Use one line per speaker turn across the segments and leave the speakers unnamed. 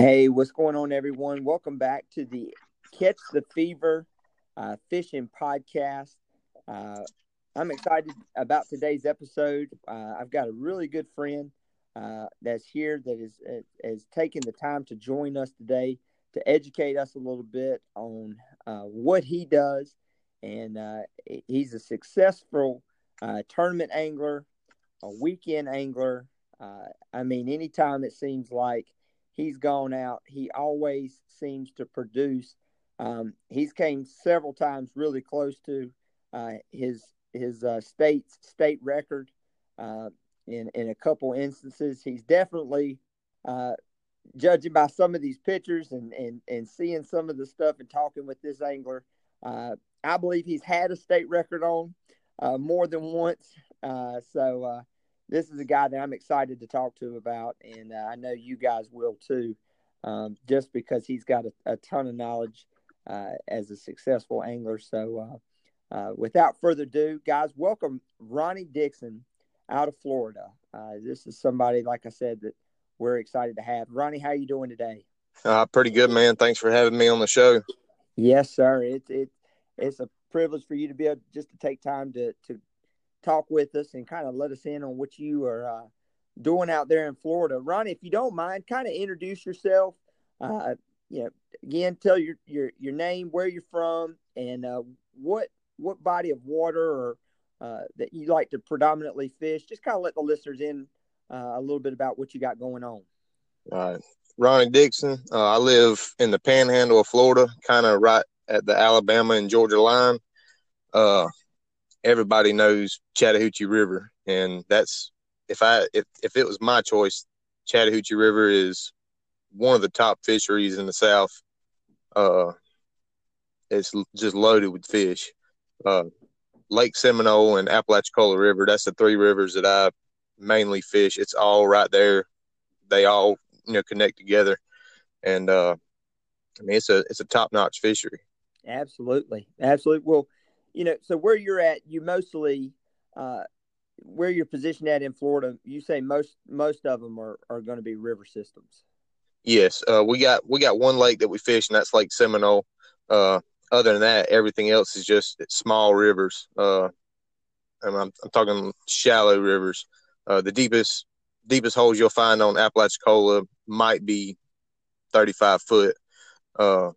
Hey, what's going on, everyone? Welcome back to the Catch the Fever uh, Fishing Podcast. Uh, I'm excited about today's episode. Uh, I've got a really good friend uh, that's here that is is taking the time to join us today to educate us a little bit on uh, what he does, and uh, he's a successful tournament angler, a weekend angler. I mean, anytime it seems like he's gone out, he always seems to produce. Um, he's came several times really close to uh, his his uh, state's state record uh, in in a couple instances. He's definitely uh, judging by some of these pictures and and and seeing some of the stuff and talking with this angler. Uh, I believe he's had a state record on uh, more than once. so this is a guy that I'm excited to talk to about, and uh, I know you guys will too, um, just because he's got a, a ton of knowledge uh, as a successful angler. So, uh, uh without further ado, guys, welcome Ronnie Dixon out of Florida. Uh, this is somebody, like I said, that we're excited to have. Ronnie, how are you doing today?
Uh, pretty good, man. Thanks for having me on the show.
Yes, sir. It's it, it's a privilege for you to be able just to take time to to talk with us and kind of let us in on what you are uh, doing out there in Florida. Ronnie, if you don't mind, kind of introduce yourself. Uh, you know, again, tell your your your name, where you're from, and uh, what what body of water or uh, that you like to predominantly fish. Just kind of let the listeners in uh, a little bit about what you got going on.
All right, Ronnie Dixon. Uh, I live in the Panhandle of Florida, kind of right at the Alabama and Georgia line. Everybody knows Chattahoochee River, and that's if I if if it was my choice, Chattahoochee River is one of the top fisheries in the South. Uh, it's just loaded with fish. Uh, Lake Seminole and Apalachicola River, that's the three rivers that I mainly fish. It's all right there. They all you know connect together, and uh, I mean it's a it's a top notch fishery.
Absolutely, absolutely. Well, you know, so where you're at, you mostly uh, where you're positioned at in Florida. You say most most of them are, are going to be river systems.
Yes, uh, we got we got one lake that we fish, and that's Lake Seminole. Uh, other than that, everything else is just small rivers. Uh, and I'm, I'm talking shallow rivers. Uh, the deepest deepest holes you'll find on Apalachicola might be 35 foot. Uh,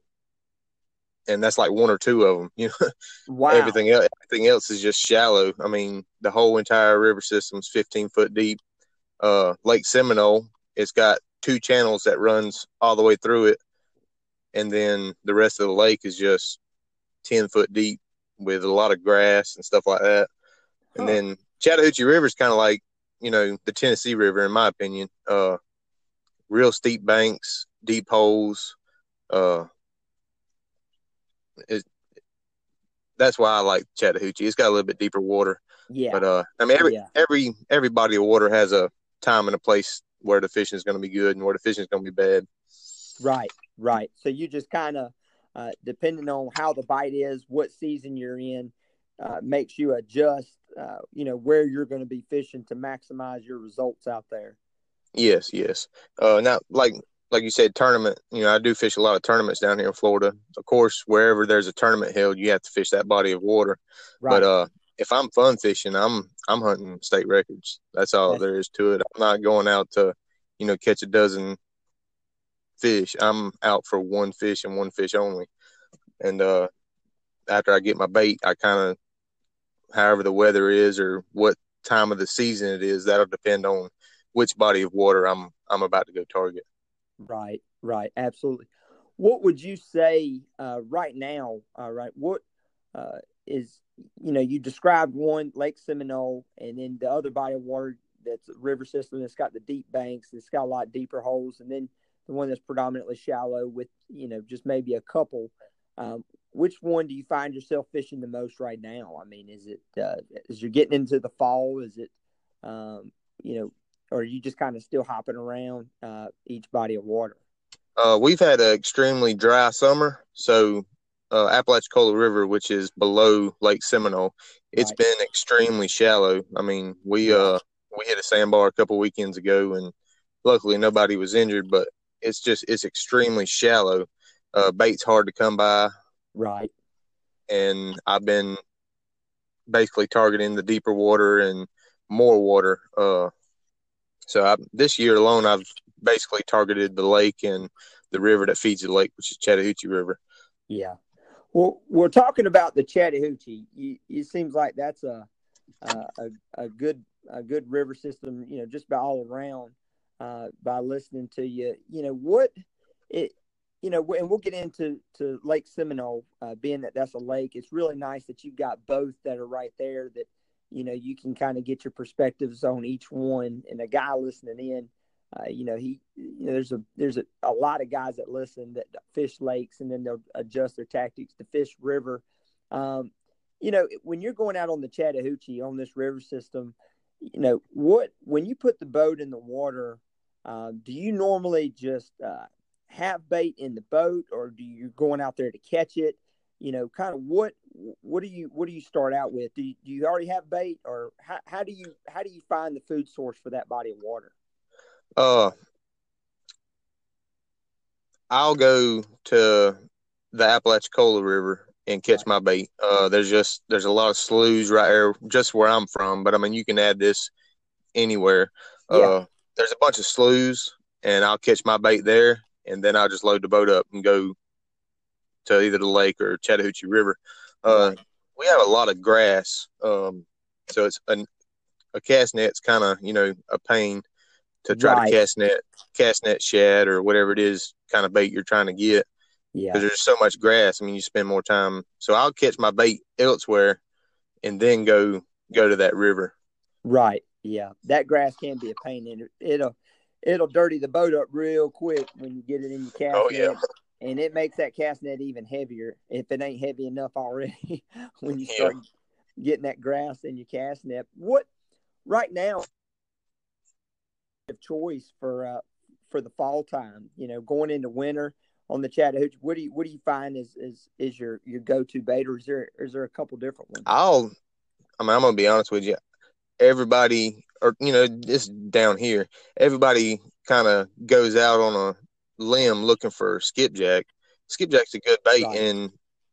and that's like one or two of them. You know, wow. everything else, everything else is just shallow. I mean, the whole entire river system is 15 foot deep. Uh, Lake Seminole, it's got two channels that runs all the way through it, and then the rest of the lake is just 10 foot deep with a lot of grass and stuff like that. Huh. And then Chattahoochee River is kind of like you know the Tennessee River, in my opinion. Uh, real steep banks, deep holes. Uh, it, that's why I like Chattahoochee. It's got a little bit deeper water.
Yeah.
But uh, I mean, every yeah. every every body of water has a time and a place where the fishing is going to be good and where the fishing is going to be bad.
Right, right. So you just kind of, uh, depending on how the bite is, what season you're in, uh, makes you adjust. Uh, you know where you're going to be fishing to maximize your results out there.
Yes, yes. Uh, now, like like you said, tournament. You know, I do fish a lot of tournaments down here in Florida. Of course, wherever there's a tournament held, you have to fish that body of water. Right. But uh, if I'm fun fishing, I'm I'm hunting state records. That's all there is to it. I'm not going out to, you know, catch a dozen fish. I'm out for one fish and one fish only. And uh, after I get my bait, I kind of, however the weather is or what time of the season it is, that'll depend on which body of water I'm I'm about to go target.
Right, right, absolutely. What would you say uh, right now? Uh, right, what uh, is you know you described one Lake Seminole, and then the other body of water that's a river system that's got the deep banks, it's got a lot deeper holes, and then the one that's predominantly shallow with you know just maybe a couple. Um, which one do you find yourself fishing the most right now? I mean, is it uh, as you're getting into the fall? Is it um, you know or are you just kind of still hopping around uh, each body of water?
Uh, we've had an extremely dry summer, so uh, Apalachicola River, which is below Lake Seminole, it's right. been extremely shallow. I mean, we uh we hit a sandbar a couple weekends ago, and luckily nobody was injured, but it's just it's extremely shallow. Uh, bait's hard to come by,
right?
And I've been basically targeting the deeper water and more water. Uh, so I, this year alone, I've basically targeted the lake and the river that feeds the lake, which is Chattahoochee River.
Yeah. Well, we're talking about the Chattahoochee. it seems like that's a, a a good a good river system. You know, just by all around. Uh, by listening to you, you know what it, you know, and we'll get into to Lake Seminole, uh, being that that's a lake. It's really nice that you've got both that are right there. That you know you can kind of get your perspectives on each one. And a guy listening in, uh, you know, he, you know, there's a there's a, a lot of guys that listen that fish lakes and then they'll adjust their tactics to fish river. Um, you know, when you're going out on the Chattahoochee on this river system, you know what when you put the boat in the water, uh, do you normally just uh, have bait in the boat, or do you going out there to catch it? You know, kind of what what do you what do you start out with? Do you, do you already have bait, or how, how do you how do you find the food source for that body of water?
Uh, I'll go to the Apalachicola River and catch right. my bait. Uh, there's just there's a lot of sloughs right there, just where I'm from. But I mean, you can add this anywhere. Yeah. Uh, there's a bunch of sloughs, and I'll catch my bait there, and then I'll just load the boat up and go to either the lake or Chattahoochee River. Uh, right. We have a lot of grass, um, so it's a, a cast net's kind of you know a pain to try right. to cast net, cast net shad or whatever it is kind of bait you're trying to get. Yeah. Because there's so much grass. I mean, you spend more time. So I'll catch my bait elsewhere and then go go to that river.
Right. Yeah. That grass can be a pain in it. It'll it'll dirty the boat up real quick when you get it in your cast oh, net. And it makes that cast net even heavier if it ain't heavy enough already when you start yeah. getting that grass in your cast net. What right now of choice for uh, for the fall time. You know, going into winter on the Chattahoochee, what do you what do you find is is is your your go to bait, or is there is there a couple different ones?
I'll, I mean, I'm gonna be honest with you. Everybody, or you know, just down here, everybody kind of goes out on a limb looking for skipjack. Skipjack's a good bait, right. and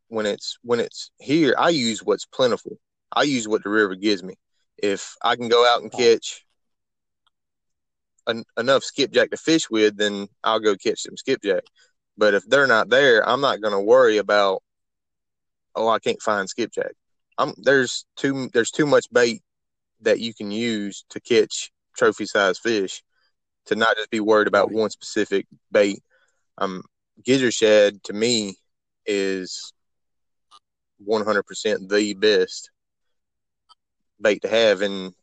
when it's when it's here, I use what's plentiful. I use what the river gives me. If I can go out and catch enough skipjack to fish with, then I'll go catch some skipjack. But if they're not there, I'm not going to worry about. Oh, I can't find skipjack. I'm there's too there's too much bait that you can use to catch trophy size fish to not just be worried about one specific bait. Um, gizzard shad to me is 100% the best bait to have. And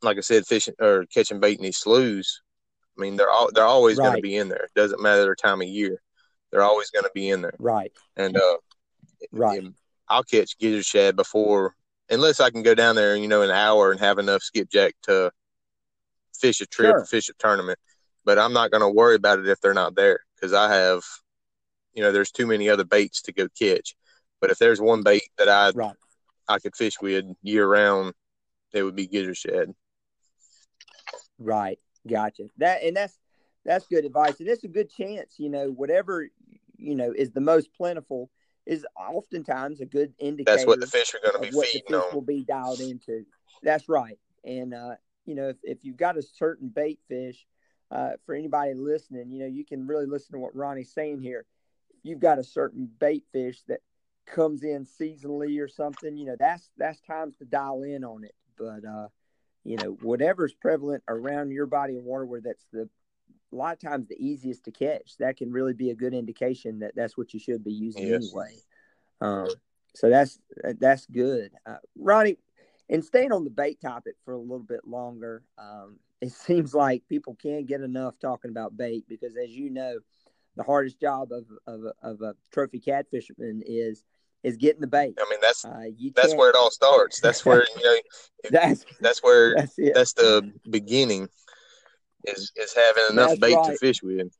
like I said, fishing or catching bait in these sloughs, I mean, they're all they're always right. going to be in there. It doesn't matter the time of year; they're always going to be in there.
Right.
And uh, right. I'll catch gizzard shad before, unless I can go down there, you know, an hour and have enough skipjack to fish a trip, sure. fish a tournament. But I'm not going to worry about it if they're not there because I have, you know, there's too many other baits to go catch. But if there's one bait that I right. I could fish with year round, it would be gizzard shad.
Right. Gotcha. That and that's that's good advice, and it's a good chance. You know, whatever you know is the most plentiful is oftentimes a good indicator.
That's what the fish are going to be what feeding the fish
on. Will be dialed into. That's right. And uh, you know, if, if you've got a certain bait fish, uh, for anybody listening, you know, you can really listen to what Ronnie's saying here. If you've got a certain bait fish that comes in seasonally or something, you know, that's that's times to dial in on it. But uh, you know, whatever's prevalent around your body of water where that's the a lot of times the easiest to catch, that can really be a good indication that that's what you should be using yes. anyway. Um, so that's that's good, uh, Ronnie. And staying on the bait topic for a little bit longer, um, it seems like people can't get enough talking about bait because, as you know, the hardest job of of, of a trophy catfisherman is is getting the bait.
I mean, that's uh, that's where it all starts. That's where you know that's that's where that's, that's, the beginning is is having enough that's bait right. to fish with.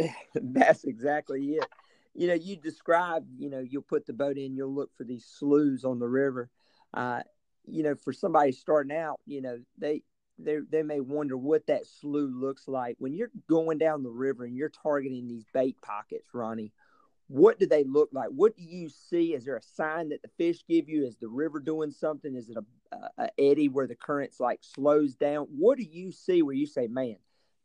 That's exactly it. You know, you describe. You know, you'll put the boat in. You'll look for these sloughs on the river. Uh, you know, for somebody starting out, you know, they they they may wonder what that slough looks like when you're going down the river and you're targeting these bait pockets, Ronnie. What do they look like? What do you see? Is there a sign that the fish give you? Is the river doing something? Is it a, a, a eddy where the current's like slows down? What do you see where you say, "Man,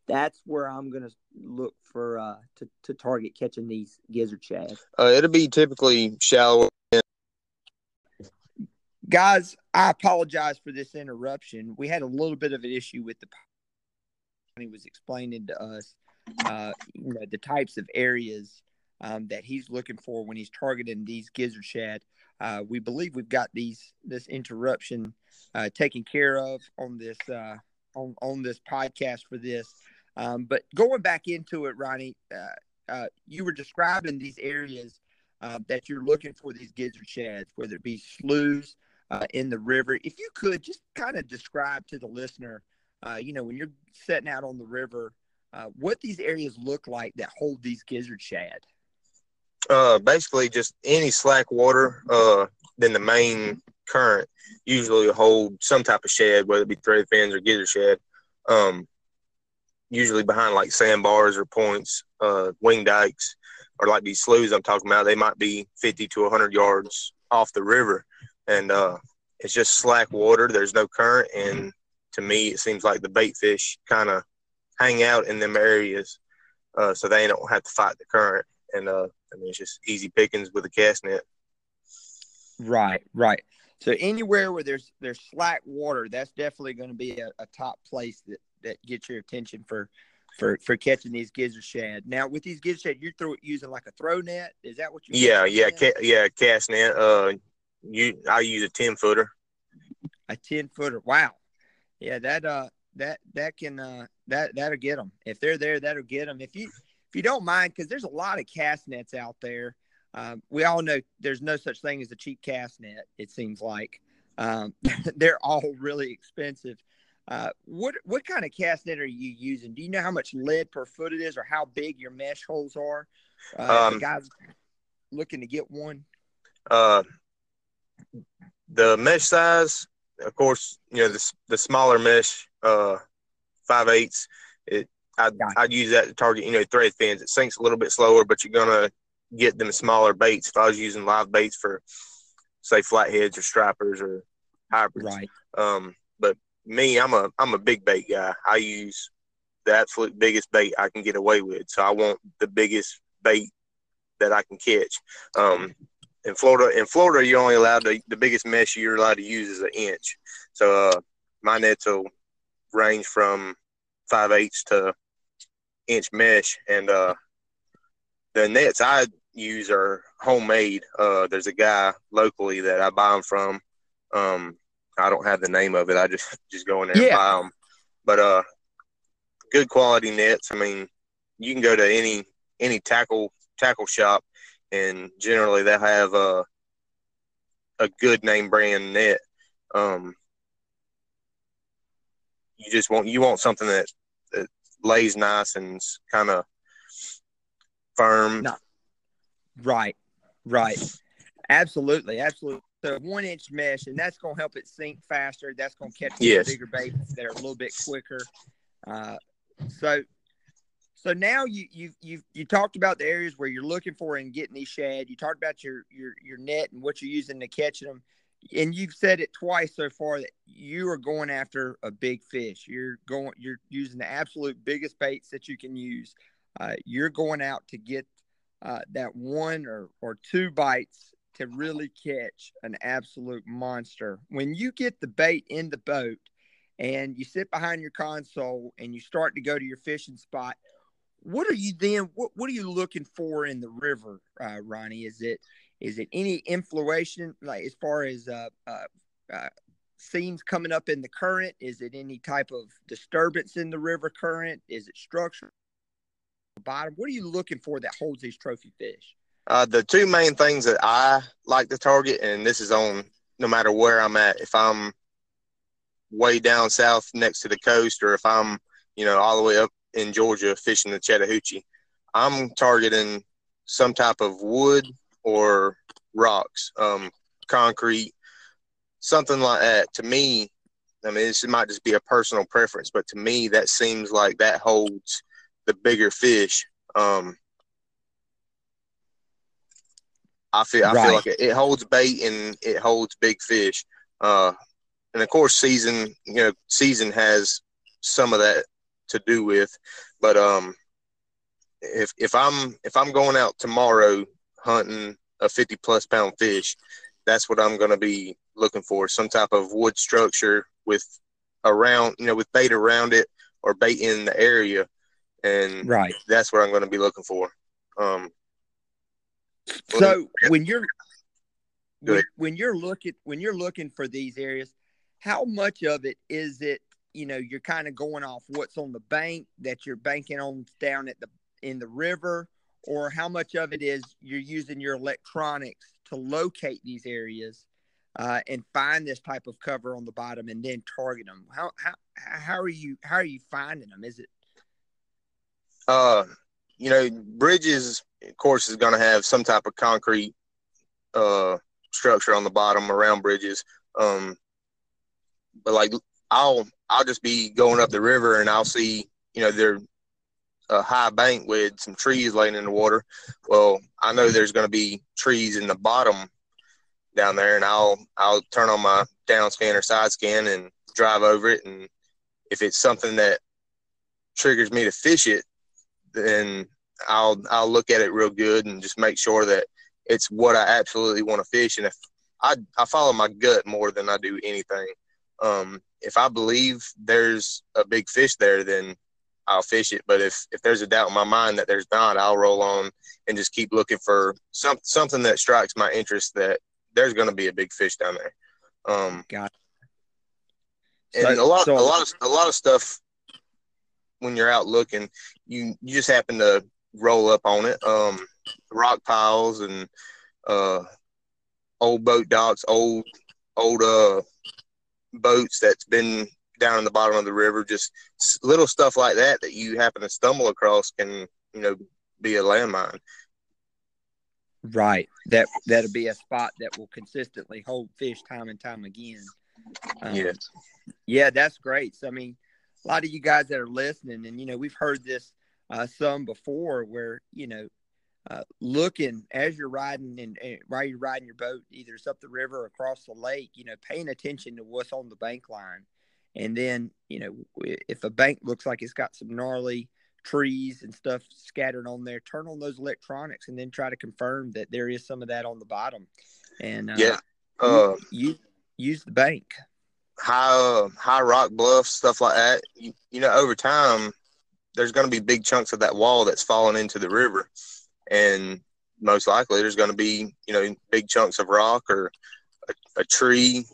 that's where I'm going to look for uh, to to target catching these gizzard shad"?
Uh, it'll be typically shallow
Guys, I apologize for this interruption. We had a little bit of an issue with the he was explaining to us uh, you know, the types of areas um, that he's looking for when he's targeting these gizzard shad. Uh, we believe we've got these this interruption uh, taken care of on this uh, on on this podcast for this. Um, but going back into it, Ronnie, uh, uh, you were describing these areas uh, that you're looking for these gizzard shads, whether it be sloughs, uh, in the river. If you could just kind of describe to the listener, uh, you know, when you're setting out on the river, uh, what these areas look like that hold these gizzard shad.
Uh, basically, just any slack water, uh, then the main current usually hold some type of shad, whether it be thread fins or gizzard shad. Um, usually behind like sandbars or points, uh, wing dikes, or like these sloughs I'm talking about, they might be 50 to 100 yards off the river and uh, it's just slack water. There's no current, and to me, it seems like the bait fish kind of hang out in them areas, uh, so they don't have to fight the current. And uh, I mean, it's just easy pickings with a cast net.
Right, right. So anywhere where there's there's slack water, that's definitely going to be a, a, top place that that gets your attention for for for catching these gizzard shad. Now with these gizzard shad, you're throw, using like a throw net. Is that what you?
Yeah, yeah, ca- yeah, cast net. Uh, you I use a ten footer.
A ten footer. Wow. Yeah, that uh that that can uh that that'll get them if they're there. That'll get them. If you if you don't mind, because there's a lot of cast nets out there. Um, we all know there's no such thing as a cheap cast net. It seems like um, they're all really expensive. Uh, what what kind of cast net are you using? Do you know how much lead per foot it is, or how big your mesh holes are? Uh, um, guys looking to get one.
Uh, the mesh size, of course, you know the the smaller mesh, uh, five eighths. It I'd, I'd use that to target you know thread fins. It sinks a little bit slower, but you're gonna get them smaller baits. If I was using live baits for say flatheads or stripers or hybrids,
right?
Um, but me, I'm a I'm a big bait guy. I use the absolute biggest bait I can get away with. So I want the biggest bait that I can catch. Um, in Florida, in Florida, you're only allowed to, the biggest mesh you're allowed to use is an inch. So uh, my nets will range from five eighths to inch mesh, and uh, the nets I use are homemade. Uh, there's a guy locally that I buy them from. Um, I don't have the name of it. I just just go in there yeah. and buy them. But uh, good quality nets. I mean, you can go to any any tackle tackle shop and generally they'll have a a good name brand net. Um, you just want you want something that that lays nice and kind of firm.
No. Right, right, absolutely, absolutely. So one inch mesh, and that's going to help it sink faster. That's going to catch yes. bigger baits that are a little bit quicker. Uh, so so now you you you you talked about the areas where you're looking for and getting these shad. You talked about your your your net and what you're using to catch them, and you've said it twice so far that you are going after a big fish. You're going you're using the absolute biggest baits that you can use. Uh, you're going out to get uh, that one or or two bites to really catch an absolute monster. When you get the bait in the boat and you sit behind your console and you start to go to your fishing spot what are you then? What What are you looking for in the river, uh, Ronnie? Is it is it any influation, like as far as uh, uh, uh, seams coming up in the current? Is it any type of disturbance in the river current? Is it structure? Bottom. What are you looking for that holds these trophy fish?
Uh, the two main things that I like to target, and this is on no matter where I'm at. If I'm way down south next to the coast, or if I'm you know all the way up in Georgia fishing the Chattahoochee, I'm targeting some type of wood or rocks, um, concrete, something like that. To me, I mean, this might just be a personal preference, but to me, that seems like that holds the bigger fish. Um, I feel I right. feel like it, it, holds bait and it holds big fish. Uh, and of course, season you know season has some of that to do with, but um, if if I'm if I'm going out tomorrow hunting a 50 plus pound fish, that's what I'm going to be looking for. Some type of wood structure with around, you know, with bait around it or bait in the area. And
right,
that's what I'm going to be looking for. Um,
so when you're when, when you're looking when you're looking for these areas, how much of it is it you know you're kind of going off what's on the bank that you're banking on down at the in the river or how much of it is you're using your electronics to locate these areas uh, and find this type of cover on the bottom and then target them how how how are you how are you finding them is it?
Uh you know bridges of course is going to have some type of concrete uh structure on the bottom around bridges um but like i'll i'll just be going up the river and i'll see you know there a high bank with some trees laying in the water. Well, I know there's going to be trees in the bottom down there, and I'll I'll turn on my down scan or side scan and drive over it. And if it's something that triggers me to fish it, then I'll I'll look at it real good and just make sure that it's what I absolutely want to fish. And if I I follow my gut more than I do anything. Um, if I believe there's a big fish there, then I'll fish it. But if if there's a doubt in my mind that there's not, I'll roll on and just keep looking for some something that strikes my interest that there's going to be a big fish down there. Um,
Got
it. And so, a lot, so, a lot of a lot of stuff when you're out looking, you you just happen to roll up on it. Um, rock piles and uh, old boat docks, old old uh, boats that's been down in the bottom of the river, just little stuff like that that you happen to stumble across can, you know, be a landmine.
Right. That that'll be a spot that will consistently hold fish time and time again.
Um, yes.
Yeah, that's great. So I mean, a lot of you guys that are listening, and you know, we've heard this uh, some before, where you know, uh, looking as you're riding and, and, while you're riding your boat, either it's up the river or across the lake, you know, paying attention to what's on the bank line and then, you know, if a bank looks like it's got some gnarly trees and stuff scattered on there, turn on those electronics and then try to confirm that there is some of that on the bottom. And uh,
yeah, uh,
you, use the bank.
High, uh, high rock bluffs, stuff like that. You, you know, over time, there's going to be big chunks of that wall that's fallen into the river, and most likely there's going to be you know big chunks of rock or a, a tree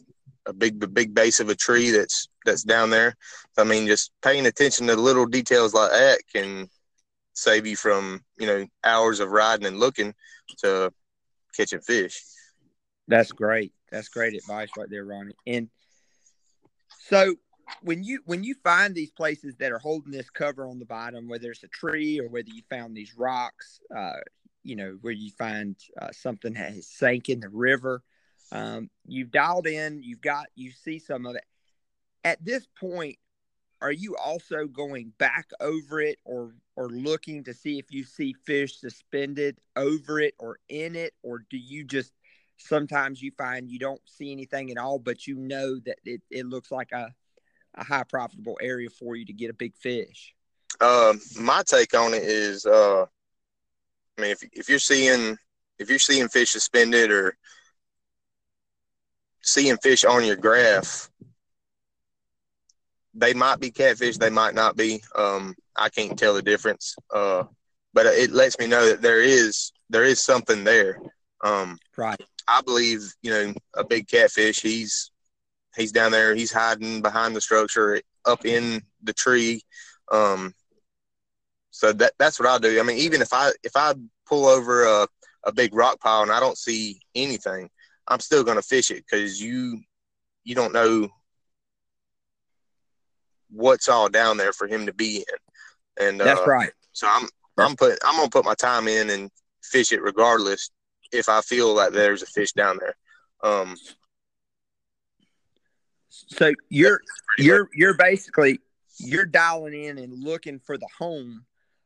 a big big base of a tree that's that's down there. I mean, just paying attention to little details like that can save you from you know hours of riding and looking to catching fish.
That's great. That's great advice right there, Ronnie. And so when you when you find these places that are holding this cover on the bottom, whether it's a tree or whether you found these rocks, uh, you know, where you find uh, something has sank in the river, um, you've dialed in, you've got, you see some of it. At this point, are you also going back over it or or looking to see if you see fish suspended over it or in it or do you just sometimes you find you don't see anything at all but you know that it, it looks like a, a high profitable area for you to get a big fish
um my take on it is uh i mean if, if you're seeing if you're seeing fish suspended or seeing fish on your graph, they might be catfish, they might not be. Um, I can't tell the difference, uh, but it lets me know that there is there is something there. Um,
right.
I believe you know a big catfish. He's he's down there. He's hiding behind the structure, up in the tree. Um, so that that's what I do. I mean, even if I if I pull over a a big rock pile and I don't see anything, I'm still going to fish it because you you don't know what's all down there for him to be in. And
that's uh, right.
So I'm I'm put I'm gonna put my time in and fish it regardless if I feel like there's a fish down there. Um.
So you're you're you're basically you're dialing in and looking for the home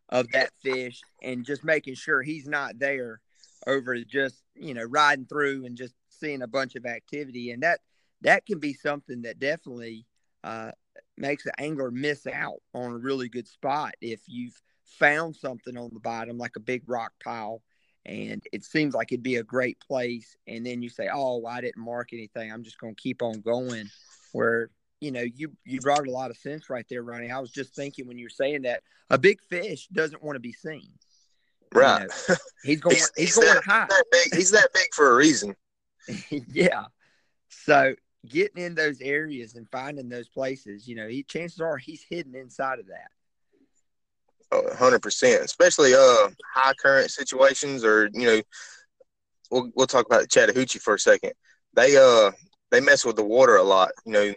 of that fish and just making sure he's not there over just you know riding through and just seeing a bunch of activity. And that that can be something that definitely uh, makes an angler miss out on a really good spot if you've found something on the bottom like a big rock pile. And it seems like it'd be a great place. And then you say oh i didn't mark anything. I'm just going to keep on going where you know you you brought a lot of sense right there ronnie. I was just thinking when you're saying that a big fish doesn't want to be seen.
Right.
you know, he's going he's, he's, he's going
that,
high.
that big, he's that big for a reason.
Yeah. So getting in those areas and finding those places you know he chances are he's hidden inside of that.
Hundred percent, especially uh high current situations, or you know, we'll we'll talk about the Chattahoochee for a second. They uh they mess with the water a lot. You know,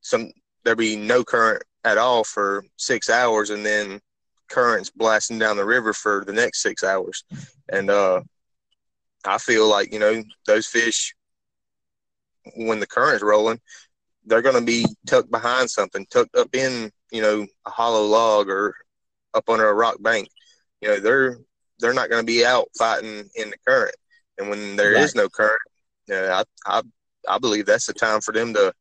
some there be no current at all for six hours, and then currents blasting down the river for the next six hours, and uh, I feel like you know those fish when the current's rolling, they're going to be tucked behind something, tucked up in you know a hollow log or up under a rock bank. You know, they're they're not going to be out fighting in the current. And when there right. is no current, you know, I, I I believe that's the time for them to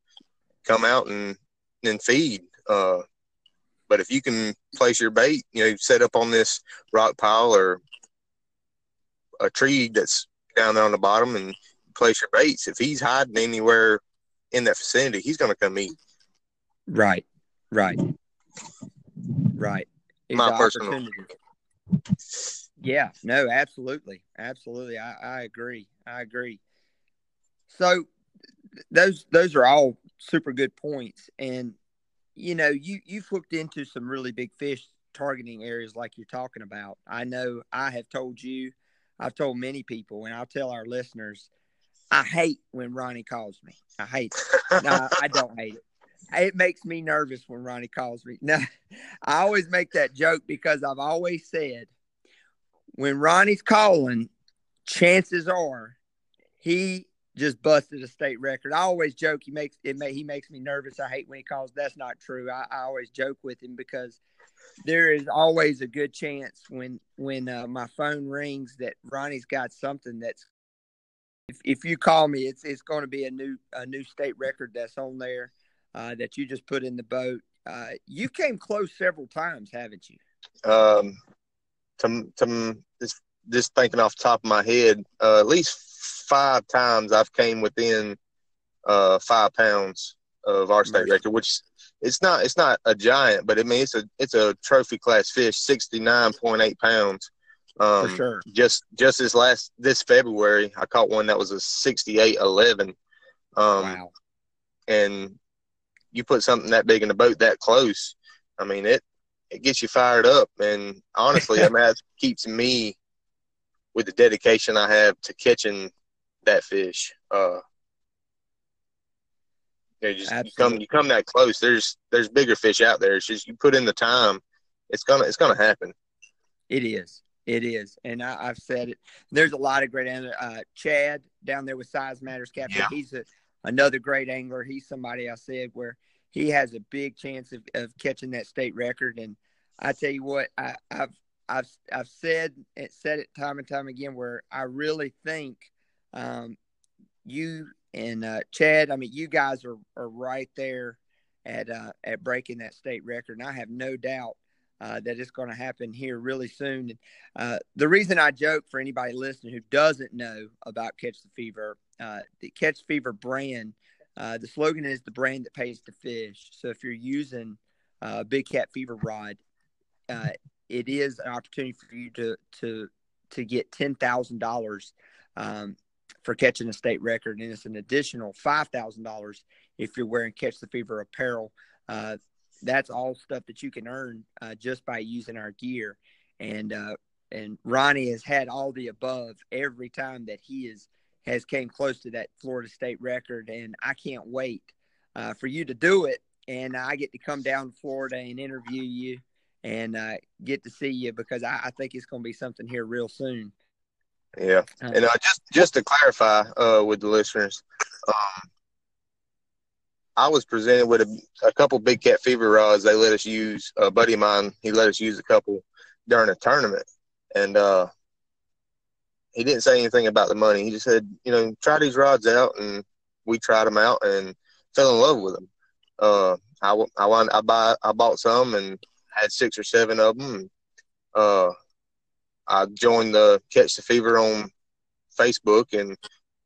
come out and and feed. Uh, but if you can place your bait, you know, set up on this rock pile or a tree that's down there on the bottom and place your baits. If he's hiding anywhere in that vicinity, he's going to come eat.
Right, right, right
my personal.
Yeah, no, absolutely, absolutely. I, I agree. I agree. So those those are all super good points, and you know you you've hooked into some really big fish targeting areas like you're talking about. I know I have told you, I've told many people, and I'll tell our listeners. I hate when Ronnie calls me. I hate it. no, I don't hate it it makes me nervous when Ronnie calls me. Now, I always make that joke because I've always said when Ronnie's calling, chances are he just busted a state record. I always joke he makes it. May, he makes me nervous. I hate when he calls. That's not true. I, I always joke with him because there is always a good chance when when uh, my phone rings that Ronnie's got something that's. If, if you call me, it's it's going to be a new a new state record that's on there uh, that you just put in the boat. Uh, you came close several times, haven't you?
Um, to, to just, just thinking off the top of my head, uh, at least five times I've came within uh, five pounds of our state record, which it's not it's not a giant, but I mean it's a it's a trophy class fish, sixty nine point eight pounds.
Um, For sure.
Just just this last this February, I caught one that was a sixty eight eleven. Um, wow. And you put something that big in the boat that close, I mean it it gets you fired up. And honestly, I mean that keeps me with the dedication I have to catching that fish. Uh, you, know, just, you come you come that close. There's there's bigger fish out there. It's just you put in the time, it's gonna it's gonna happen.
It is. It is, and I, have said it. There's a lot of great uh, Chad down there with Size Matters Captain. Yeah. He's a another great angler. He's somebody I said where he has a big chance of, of catching that state record. And I tell you what, I, have I've I've said it said it time and time again where I really think um, you and uh, Chad, I mean, you guys are, are right there at uh, at breaking that state record, and I have no doubt uh, that it's going to happen here really soon. Uh, the reason I joke for anybody listening who doesn't know about Catch the Fever, uh, the Catch Fever brand, uh, the slogan is the brand that pays to fish. So if you're using a Big Cat Fever rod, uh, it is an opportunity for you to to to get ten thousand um, dollars for catching a state record, and it's an additional five thousand dollars if you're wearing Catch the Fever apparel. Uh, that's all stuff that you can earn uh, just by using our gear. And uh, and Ronnie has had all the above every time that he is has came close to that Florida State record, and I can't wait uh, for you to do it. And I get to come down to Florida and interview you and uh, get to see you because I, I think it's going to be something here real soon.
Yeah, uh, and uh, just just to clarify uh, with the listeners, um, I was presented with a, a couple big cat fever rods. They let us use a buddy of mine. He let us use a couple during a tournament, and uh, he didn't say anything about the money. He just said, you know, try these rods out, and we tried them out and fell in love with them. Uh, I I I buy I bought some and had six or seven of them. uh, I joined the Catch the Fever on Facebook and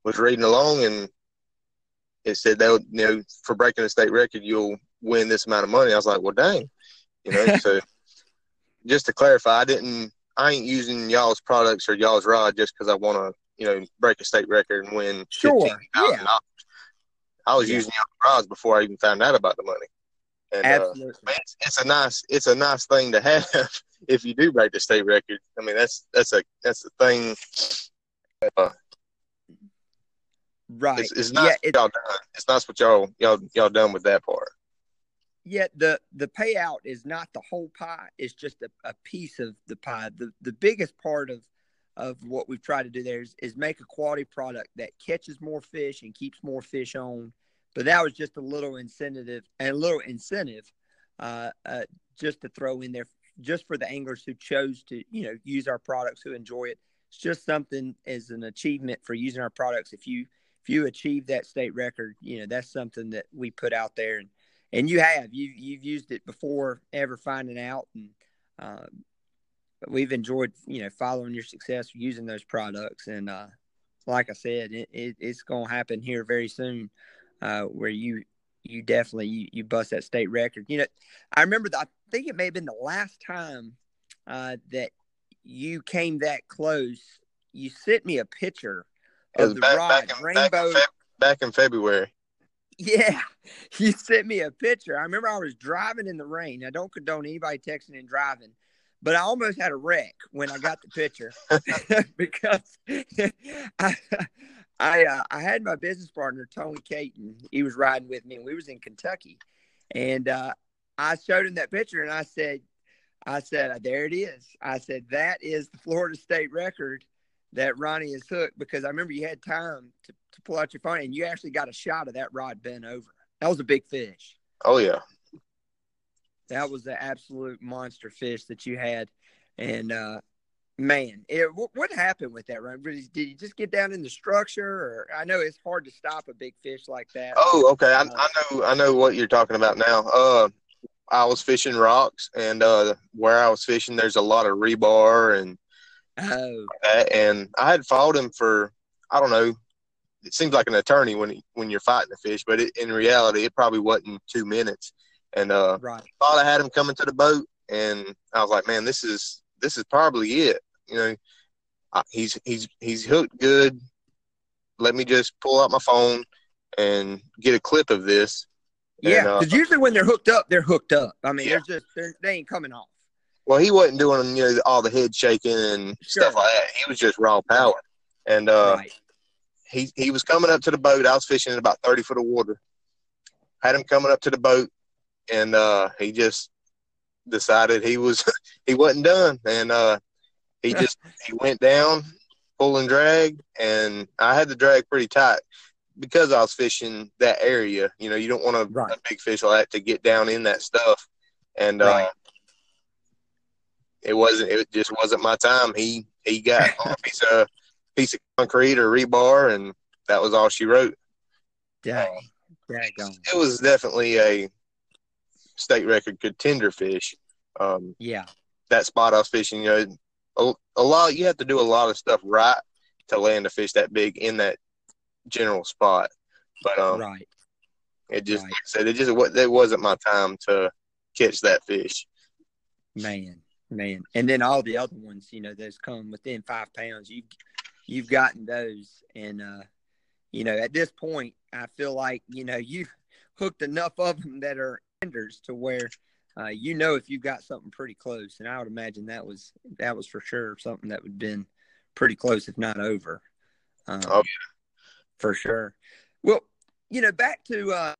was reading along, and it said that you know for breaking a state record you'll win this amount of money. I was like, well, dang, you know. so just to clarify, I didn't. I ain't using y'all's products or y'all's rod just because I want to, you know, break a state record and win
sure. Yeah.
I was yeah. using y'all's rods before I even found out about the money. And, Absolutely. Uh, man, it's, it's, a nice, it's a nice thing to have if you do break the state record. I mean, that's that's a that's a thing. Uh,
right.
It's, it's nice yeah, y'all done. It's not what y'all y'all y'all done with that part.
Yeah, the the payout is not the whole pie. It's just a, a piece of the pie. The the biggest part of of what we've tried to do there is, is make a quality product that catches more fish and keeps more fish on. But that was just a little incentive and a little incentive uh, uh, just to throw in there just for the anglers who chose to, you know, use our products, who enjoy it. It's just something as an achievement for using our products. If you if you achieve that state record, you know, that's something that we put out there and and you have you you've used it before ever finding out and uh, we've enjoyed you know following your success using those products and uh, like I said, it, it, it's going to happen here very soon, uh, where you you definitely you, you bust that state record. You know, I remember the, I think it may have been the last time uh, that you came that close. You sent me a picture of the back, rod, back in, rainbow. Back in,
Fe- back in February.
Yeah, you sent me a picture. I remember I was driving in the rain. I don't condone anybody texting and driving, but I almost had a wreck when I got the picture because I I, uh, I had my business partner Tony Caton. He was riding with me, and we was in Kentucky, and uh, I showed him that picture, and I said, I said, there it is. I said that is the Florida State record that Ronnie has hooked because I remember you had time to, to pull out your phone and you actually got a shot of that rod bent over. That was a big fish.
Oh yeah.
That was the absolute monster fish that you had. And uh man, it, what, what, happened with that run? Did you just get down in the structure or I know it's hard to stop a big fish like that.
Oh, okay. I, uh, I know I know what you're talking about now. Uh I was fishing rocks and uh where I was fishing there's a lot of rebar and
Oh.
And I had followed him for I don't know. It seems like an attorney when he, when you're fighting a fish, but it, in reality, it probably wasn't two minutes. And uh,
right.
thought I had him coming to the boat, and I was like, man, this is this is probably it. You know, he's he's he's hooked good. Let me just pull out my phone and get a clip of this.
Yeah, because uh, usually when they're hooked up, they're hooked up. I mean, yeah. they're just they're, they ain't coming off.
Well, he wasn't doing you know all the head shaking and sure. stuff like that. He was just raw power, and uh, right. he he was coming up to the boat. I was fishing in about thirty foot of water. Had him coming up to the boat, and uh, he just decided he was he wasn't done, and uh, he just he went down, pull and drag, and I had to drag pretty tight because I was fishing that area. You know, you don't want a, right. a big fish like that to get down in that stuff, and uh, right. uh, it wasn't. It just wasn't my time. He he got a piece of piece of concrete or rebar, and that was all she wrote.
Dang,
uh, it was definitely a state record contender fish. Um,
yeah,
that spot I was fishing, you know, a, a lot. You have to do a lot of stuff right to land a fish that big in that general spot. But um,
right,
it just right. like I said it just what it wasn't my time to catch that fish.
Man, man. And then all the other ones, you know, those come within five pounds. You've you've gotten those, and uh, you know, at this point, I feel like you know you've hooked enough of them that are enders to where uh, you know if you've got something pretty close. And I would imagine that was that was for sure something that would have been pretty close, if not over.
Um, oh yeah,
for sure. Well, you know, back to uh,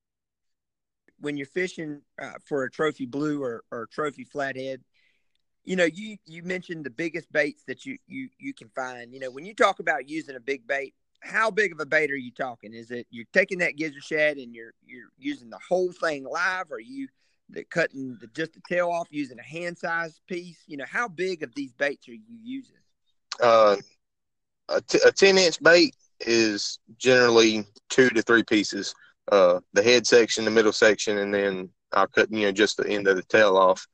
when you're fishing uh, for a trophy blue or, or trophy flathead, you know, you you mentioned the biggest baits that you you you can find. You know, when you talk about using a big bait, how big of a bait are you talking? Is it you're taking that gizzard shad and you're you're using the whole thing live, or you cutting the, just the tail off using a hand size piece? You know, how big of these baits are you using?
Uh, a, t- a 10 inch bait is generally two to three pieces. Uh, the head section, the middle section, and then I'll cut you know just the end of the tail off.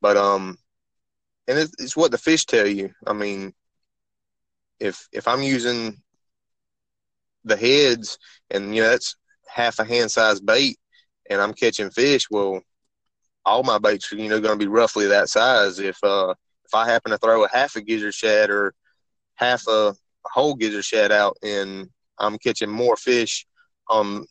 But um, and it's, it's what the fish tell you. I mean, if if I'm using the heads and you know that's half a hand size bait and I'm catching fish, well, all my baits are you know going to be roughly that size. If uh if I happen to throw a half a gizzard shad or half a, whole gizzard shad out and I'm catching more fish on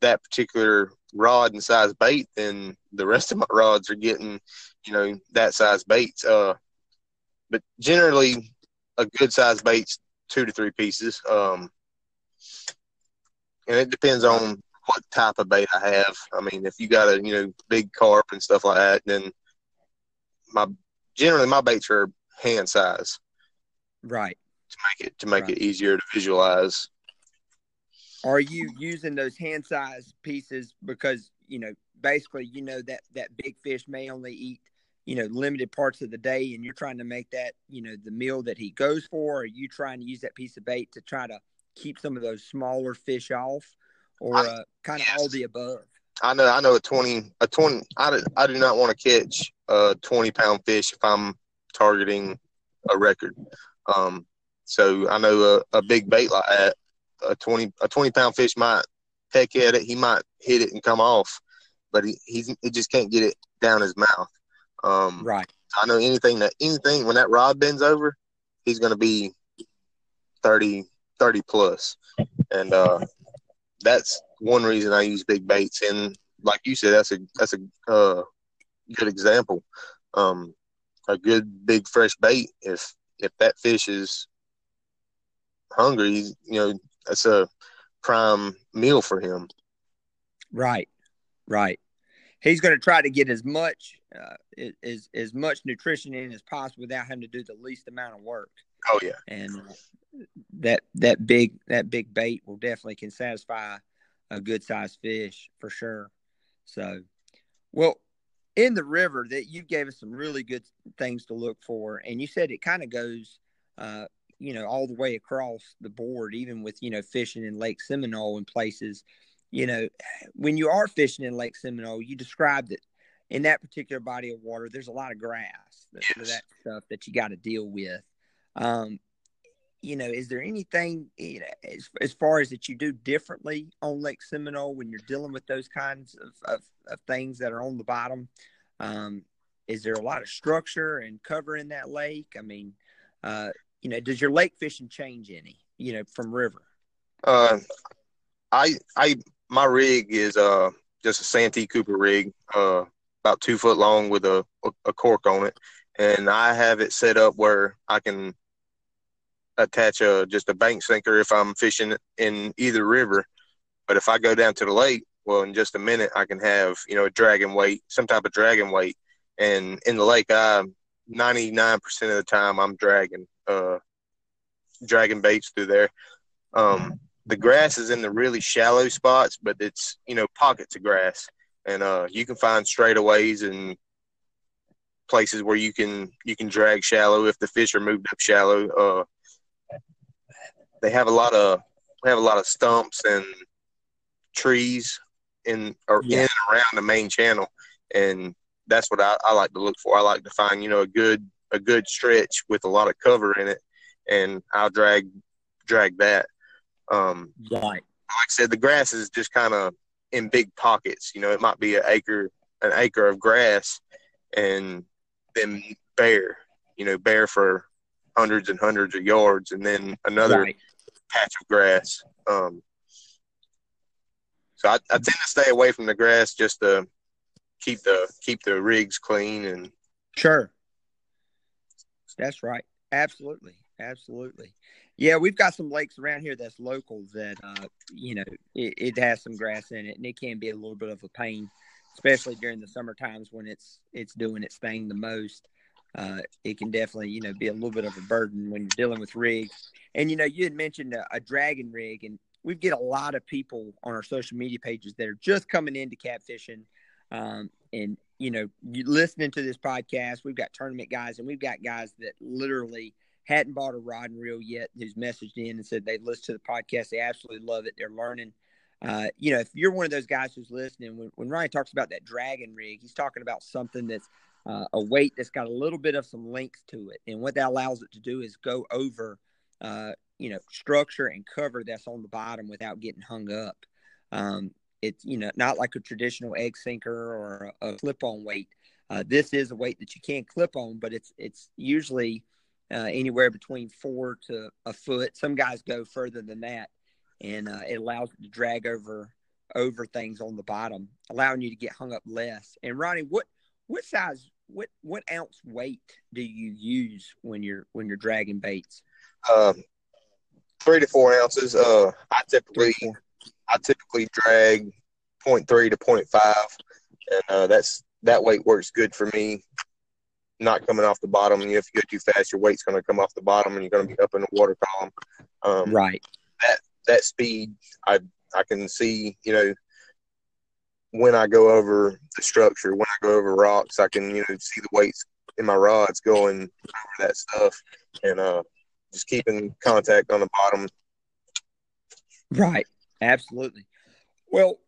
that particular rod and size bait, then the rest of my rods are getting, you know, that size baits. Uh, but generally, a good size bait's two to three pieces. Um, and it depends on what type of bait I have. I mean, if you got a you know big carp and stuff like that, then my generally my baits are hand size.
Right.
To make it to make right. it easier to visualize.
Are you using those hand size pieces because you know basically you know that that big fish may only eat you know limited parts of the day and you're trying to make that you know the meal that he goes for or are you trying to use that piece of bait to try to keep some of those smaller fish off or uh, kind of yes. all the above
i know i know a 20 a 20 i do, I do not want to catch a 20 pound fish if i'm targeting a record um so i know a, a big bait like that a 20 a 20 pound fish might peck at it he might hit it and come off but he, he's he just can't get it down his mouth um,
right.
I know anything that anything when that rod bends over, he's going to be 30, 30 plus, and uh, that's one reason I use big baits. And like you said, that's a that's a uh, good example. Um, a good big fresh bait. If if that fish is hungry, you know that's a prime meal for him.
Right, right he's going to try to get as much uh, as as much nutrition in as possible without having to do the least amount of work.
Oh yeah,
and that that big that big bait will definitely can satisfy a good sized fish for sure. So, well, in the river that you gave us some really good things to look for, and you said it kind of goes. Uh, you know, all the way across the board, even with, you know, fishing in Lake Seminole and places you know, when you are fishing in Lake Seminole, you described it in that particular body of water. There's a lot of grass, that, yes. that stuff that you got to deal with. Um, you know, is there anything you know, as, as far as that you do differently on Lake Seminole when you're dealing with those kinds of, of, of things that are on the bottom? Um, is there a lot of structure and cover in that lake? I mean, uh, you know, does your lake fishing change any, you know, from river?
Uh, I I my rig is uh just a Santee Cooper rig, uh about two foot long with a a cork on it, and I have it set up where I can attach a just a bank sinker if I'm fishing in either river. But if I go down to the lake, well, in just a minute I can have you know a dragon weight, some type of dragon weight, and in the lake I 99% of the time I'm dragging uh dragging baits through there. Um, the grass is in the really shallow spots, but it's you know pockets of grass, and uh, you can find straightaways and places where you can you can drag shallow if the fish are moved up shallow. Uh, they have a lot of they have a lot of stumps and trees in or yeah. in and around the main channel, and that's what I, I like to look for. I like to find you know a good a good stretch with a lot of cover in it, and I'll drag drag that. Um,
right. Like
I said, the grass is just kind of in big pockets. You know, it might be an acre, an acre of grass, and then bare. You know, bare for hundreds and hundreds of yards, and then another right. Patch of grass. Um, so I, I tend to stay away from the grass just to keep the keep the rigs clean and
sure. That's right. Absolutely. Absolutely. Yeah, we've got some lakes around here that's local that uh, you know it, it, has some grass in it, and it can be a little bit of a pain, especially during the summer times when it's it's doing its thing the most. Uh, it can definitely you know be a little bit of a burden when you're dealing with rigs. And you know, you had mentioned a, a dragon rig, and we get a lot of people on our social media pages that are just coming into catfishing. Um, and you know, you listening to this podcast, we've got tournament guys, and we've got guys that literally hadn't bought a rod and reel yet who's messaged in and said they listen to the podcast. They absolutely love it. They're learning. Uh, you know, if you're one of those guys who's listening, when, when Ryan talks about that dragon rig, he's talking about something that's uh, a weight that's got a little bit of some length to it. And what that allows it to do is go over, uh, you know, structure and cover that's on the bottom without getting hung up. Um, it's, you know, not like a traditional egg sinker or a, a clip on weight. Uh, this is a weight that you can clip on, but it's, it's usually uh, anywhere between four to a foot. Some guys go further than that, and uh, it allows it to drag over over things on the bottom, allowing you to get hung up less. And Ronnie, what what size, what what ounce weight do you use when you're when you're dragging baits?
Um, three to four ounces. Uh, I typically I typically drag 0.3 to 0.5, and uh, that's that weight works good for me not coming off the bottom. And if you go too fast, your weight's going to come off the bottom, and you're going to be up in the water column.
Um, right.
That that speed, I I can see. You know, when I go over the structure, when I go over rocks, I can you know see the weights in my rods going over that stuff, and uh, just keeping contact on the bottom.
Right. Absolutely. Well,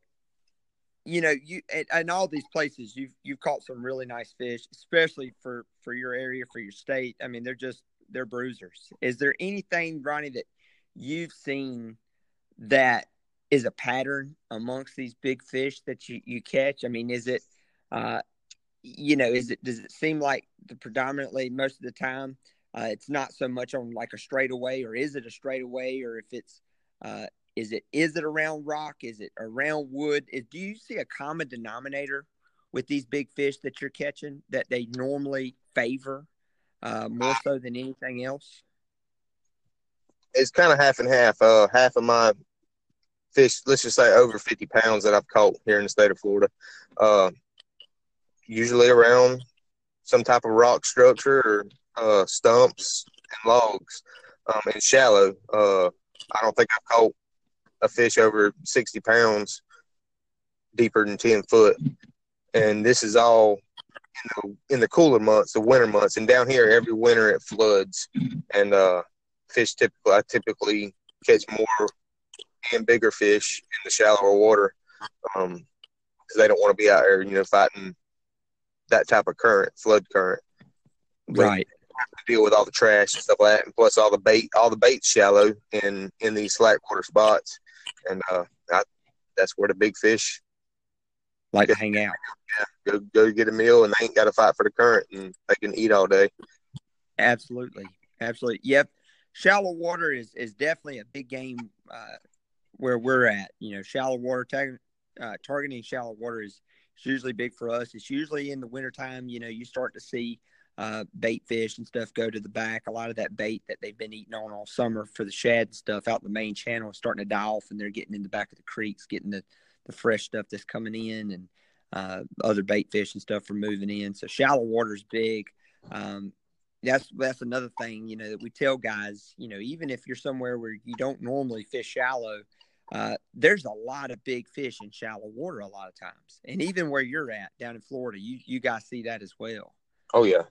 you know, you and, all these places you've you've caught some really nice fish, especially for for your area, for your state. I mean, they're just they're bruisers. Is there anything, Ronnie, that you've seen that is a pattern amongst these big fish that you you catch? I mean, is it, uh, you know, is it does it seem like the predominantly most of the time uh, it's not so much on like a straightaway, or is it a straightaway, or if it's uh, is it is it around rock? Is it around wood? Is, do you see a common denominator with these big fish that you're catching that they normally favor uh, more so than anything else?
It's kind of half and half. Uh, half of my fish, let's just say over 50 pounds that I've caught here in the state of Florida, uh, usually around some type of rock structure or uh, stumps and logs um, and shallow. Uh, I don't think I've caught a fish over 60 pounds deeper than 10 foot. And this is all in the, in the cooler months, the winter months. And down here, every winter it floods. And uh, fish typically, I typically catch more and bigger fish in the shallower water because um, they don't want to be out there, you know, fighting that type of current, flood current.
But right
deal with all the trash and stuff like that, and plus all the bait, all the bait shallow in in these slack water spots and uh, I, that's where the big fish
like to hang out.
Yeah, go go get a meal, and they ain't got to fight for the current, and they can eat all day.
Absolutely, absolutely. Yep, shallow water is is definitely a big game uh, where we're at. You know, shallow water tag, uh, targeting shallow water is usually big for us. It's usually in the wintertime. You know, you start to see uh, bait fish and stuff go to the back. A lot of that bait that they've been eating on all summer for the shad and stuff out the main channel is starting to die off, and they're getting in the back of the creeks, getting the, the fresh stuff that's coming in, and uh, other bait fish and stuff are moving in. So shallow water is big. Um, that's that's another thing, you know, that we tell guys, you know, even if you're somewhere where you don't normally fish shallow, uh, there's a lot of big fish in shallow water a lot of times, and even where you're at down in Florida, you you guys see that as well.
Oh yeah,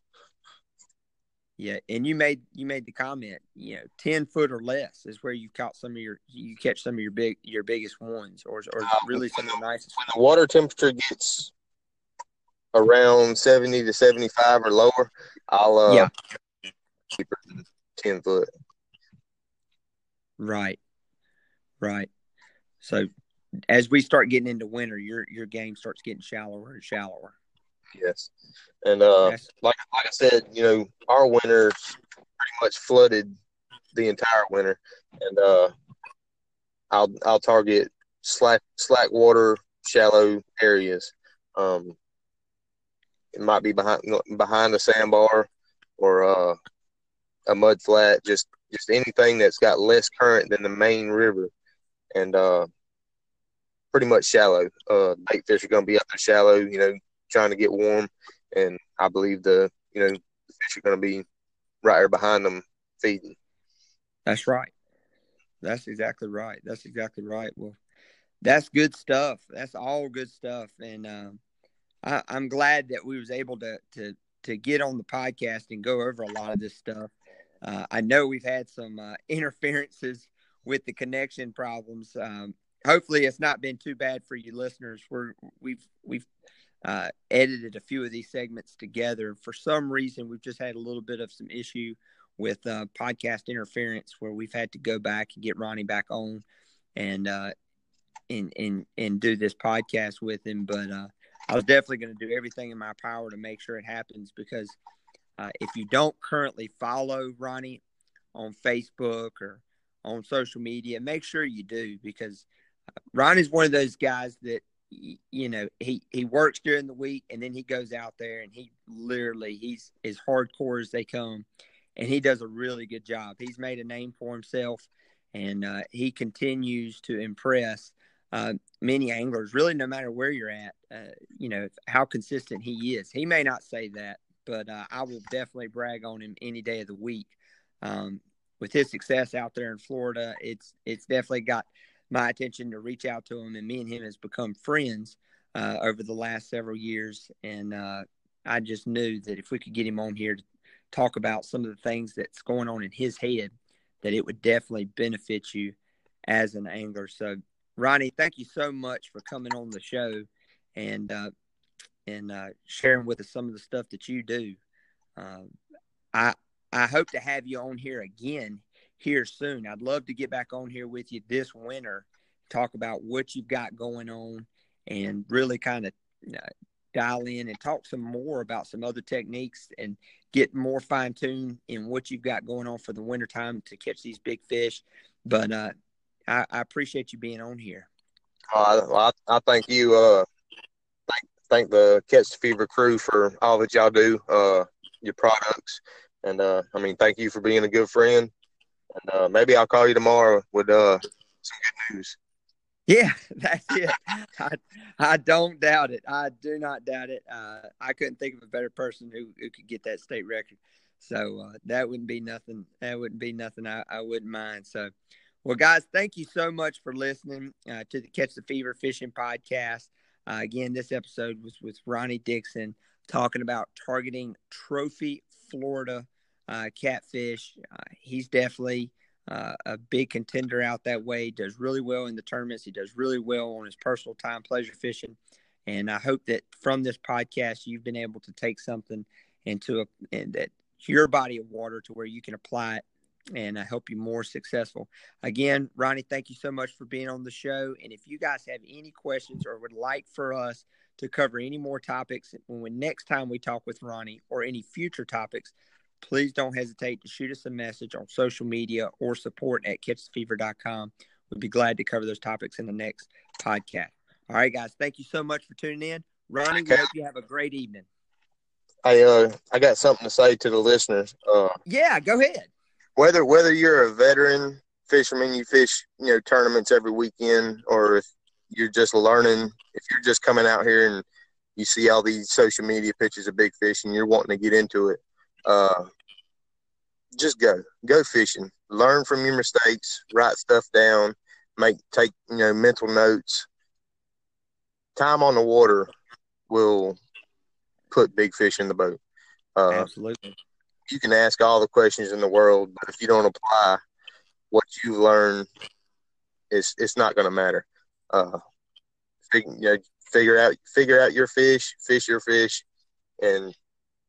yeah, and you made you made the comment, you know, ten foot or less is where you caught some of your you catch some of your big your biggest ones, or or uh, really some of the nicest.
When the water temperature gets around seventy to seventy five or lower, I'll uh, yeah cheaper than ten foot.
Right, right. So as we start getting into winter, your your game starts getting shallower and shallower.
Yes, and uh, yes. like like I said, you know, our winter pretty much flooded the entire winter, and uh, I'll I'll target slack slack water, shallow areas. Um, it might be behind behind a sandbar or uh, a mud flat, just just anything that's got less current than the main river, and uh, pretty much shallow. Uh, bait fish are going to be up there shallow, you know, trying to get warm. And I believe the you know the fish are going to be right there behind them feeding.
That's right. That's exactly right. That's exactly right. Well, that's good stuff. That's all good stuff, and um, I, am glad that we was able to to to get on the podcast and go over a lot of this stuff. Uh, I know we've had some uh, interferences with the connection problems. Um, hopefully, it's not been too bad for you listeners. We're we've we've uh, edited a few of these segments together. For some reason, we've just had a little bit of some issue with uh, podcast interference where we've had to go back and get Ronnie back on and uh, and and and do this podcast with him. But uh, I was definitely going to do everything in my power to make sure it happens because uh, if you don't currently follow Ronnie on Facebook or on social media, make sure you do because Ronnie's one of those guys that you know he he works during the week and then he goes out there and he literally he's as hardcore as they come and he does a really good job. He's made a name for himself and uh, he continues to impress uh, many anglers really no matter where you're at uh, you know how consistent he is. He may not say that but uh, i will definitely brag on him any day of the week. Um, with his success out there in florida it's it's definitely got my attention to reach out to him, and me and him has become friends uh, over the last several years. And uh, I just knew that if we could get him on here to talk about some of the things that's going on in his head, that it would definitely benefit you as an angler. So, Ronnie, thank you so much for coming on the show and uh, and uh, sharing with us some of the stuff that you do. Uh, I I hope to have you on here again here soon. I'd love to get back on here with you this winter, talk about what you've got going on, and really kind of uh, dial in and talk some more about some other techniques and get more fine tuned in what you've got going on for the wintertime to catch these big fish. But uh, I, I, appreciate you being on here.
Uh, I, I, thank you. Uh, thank, thank the Catch the Fever crew for all that y'all do, uh, your products. And uh, I mean, thank you for being a good friend and uh, maybe I'll call you tomorrow with uh, some good news.
Yeah, that's it. I, I don't doubt it. I do not doubt it. Uh, I couldn't think of a better person who, who could get that state record. So uh, that wouldn't be nothing. That wouldn't be nothing I, I wouldn't mind. So, well, guys, thank you so much for listening uh, to the Catch the Fever Fishing Podcast. Uh, again, this episode was with Ronnie Dixon talking about targeting trophy Florida uh, catfish. Uh, he's definitely uh, a big contender out that way. He Does really well in the tournaments. He does really well on his personal time pleasure fishing. And I hope that from this podcast, you've been able to take something into a and that your body of water to where you can apply it and uh, help you more successful. Again, Ronnie, thank you so much for being on the show. And if you guys have any questions or would like for us to cover any more topics when next time we talk with Ronnie or any future topics, please don't hesitate to shoot us a message on social media or support at catchthefever.com. We'd be glad to cover those topics in the next podcast. All right, guys. Thank you so much for tuning in. Ronnie, we hope you have a great evening.
I uh I got something to say to the listeners. Uh
Yeah, go ahead.
Whether whether you're a veteran fisherman, you fish, you know, tournaments every weekend, or if you're just learning, if you're just coming out here and you see all these social media pictures of big fish and you're wanting to get into it, uh, just go, go fishing, learn from your mistakes, write stuff down, make take you know mental notes. Time on the water will put big fish in the boat.
Uh, Absolutely.
You can ask all the questions in the world, but if you don't apply what you learn, it's it's not going to matter. Uh, figure, you know, figure out figure out your fish, fish your fish, and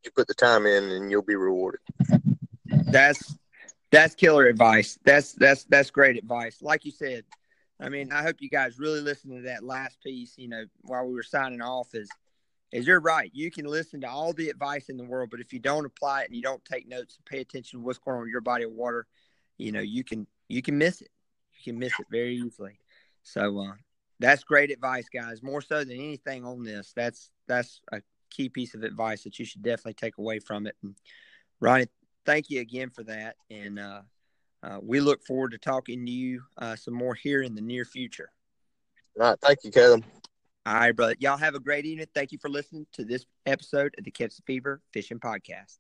you put the time in and you'll be rewarded.
That's that's killer advice. That's that's that's great advice. Like you said, I mean, I hope you guys really listen to that last piece. You know, while we were signing off, is is you're right. You can listen to all the advice in the world, but if you don't apply it and you don't take notes and pay attention to what's going on in your body of water, you know, you can you can miss it. You can miss it very easily. So uh, that's great advice, guys. More so than anything on this, that's that's a key piece of advice that you should definitely take away from it. And Ronnie, thank you again for that. And uh, uh, we look forward to talking to you uh, some more here in the near future.
All right. Thank you, Caleb.
All right, brother. Y'all have a great evening. Thank you for listening to this episode of the Catch the Fever Fishing Podcast.